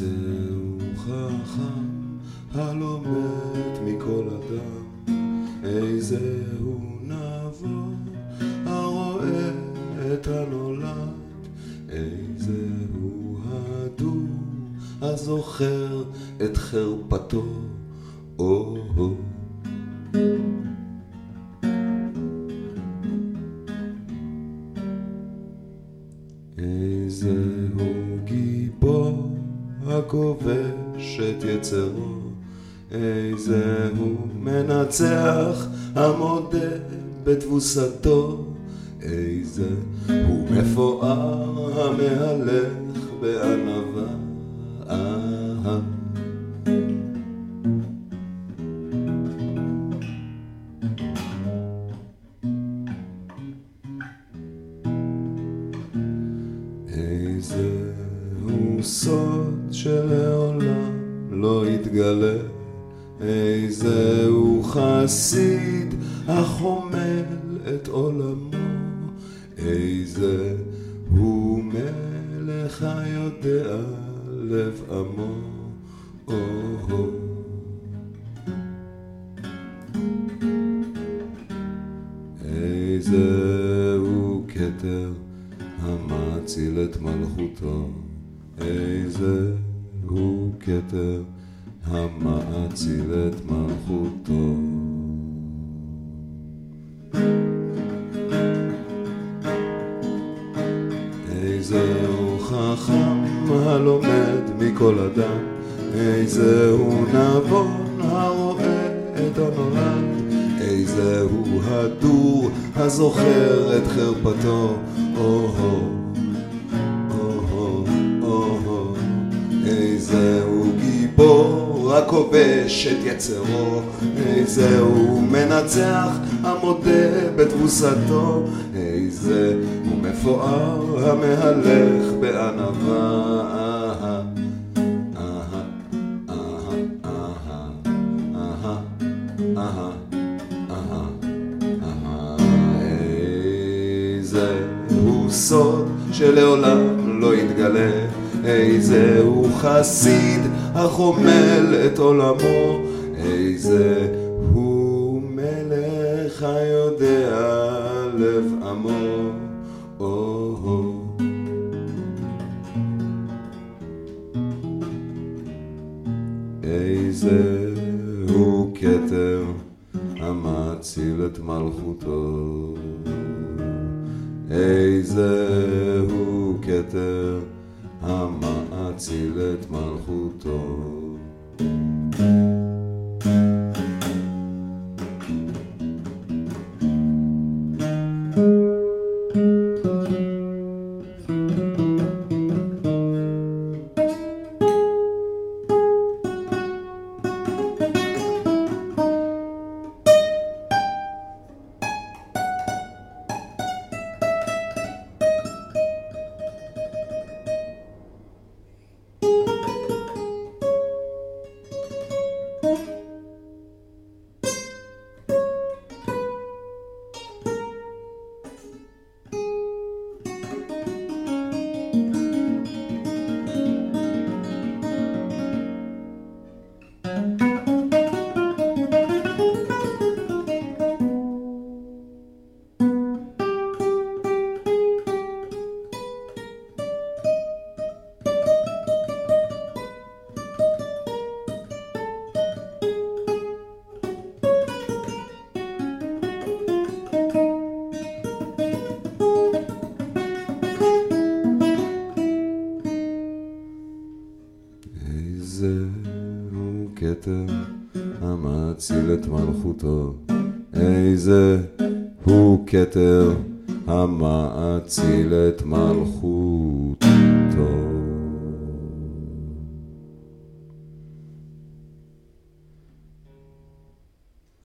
זהו חכם הלומד מכל אדם, איזה הוא נבון, הרואה את הנולד, איזה הוא הדור, הזוכר את חרפתו, או-הו. איזה הוא הכובש את יצרו, איזהו מנצח המודה בתבוסתו, איזה הוא מפואר המהלך בענווה. איזהו סוד שלעולם לא יתגלה, איזהו חסיד החומל את עולמו, איזה הוא מלך היודע לב עמו, או-הו. איזהו כתר המציל את מלכותו, איזהו כתר המאציל את מלכותו. איזהו חכם הלומד מכל אדם, איזהו נבון הרואה את הנולד, איזהו הדור הזוכר את חרפתו, או-הו, הכובש את יצרו, איזהו מנצח המודה בתבוסתו, איזה הוא מפואר המהלך בענווה. שלעולם לא יתגלה, איזהו חסיד החומל את עולמו, איזה הוא מלך היודע לב עמו. איזהו כתר המציל את מלכותו, איזהו כתר המאציל את מלכותו. כתר המציל את מלכותו, איזה הוא כתר המאציל את מלכותו.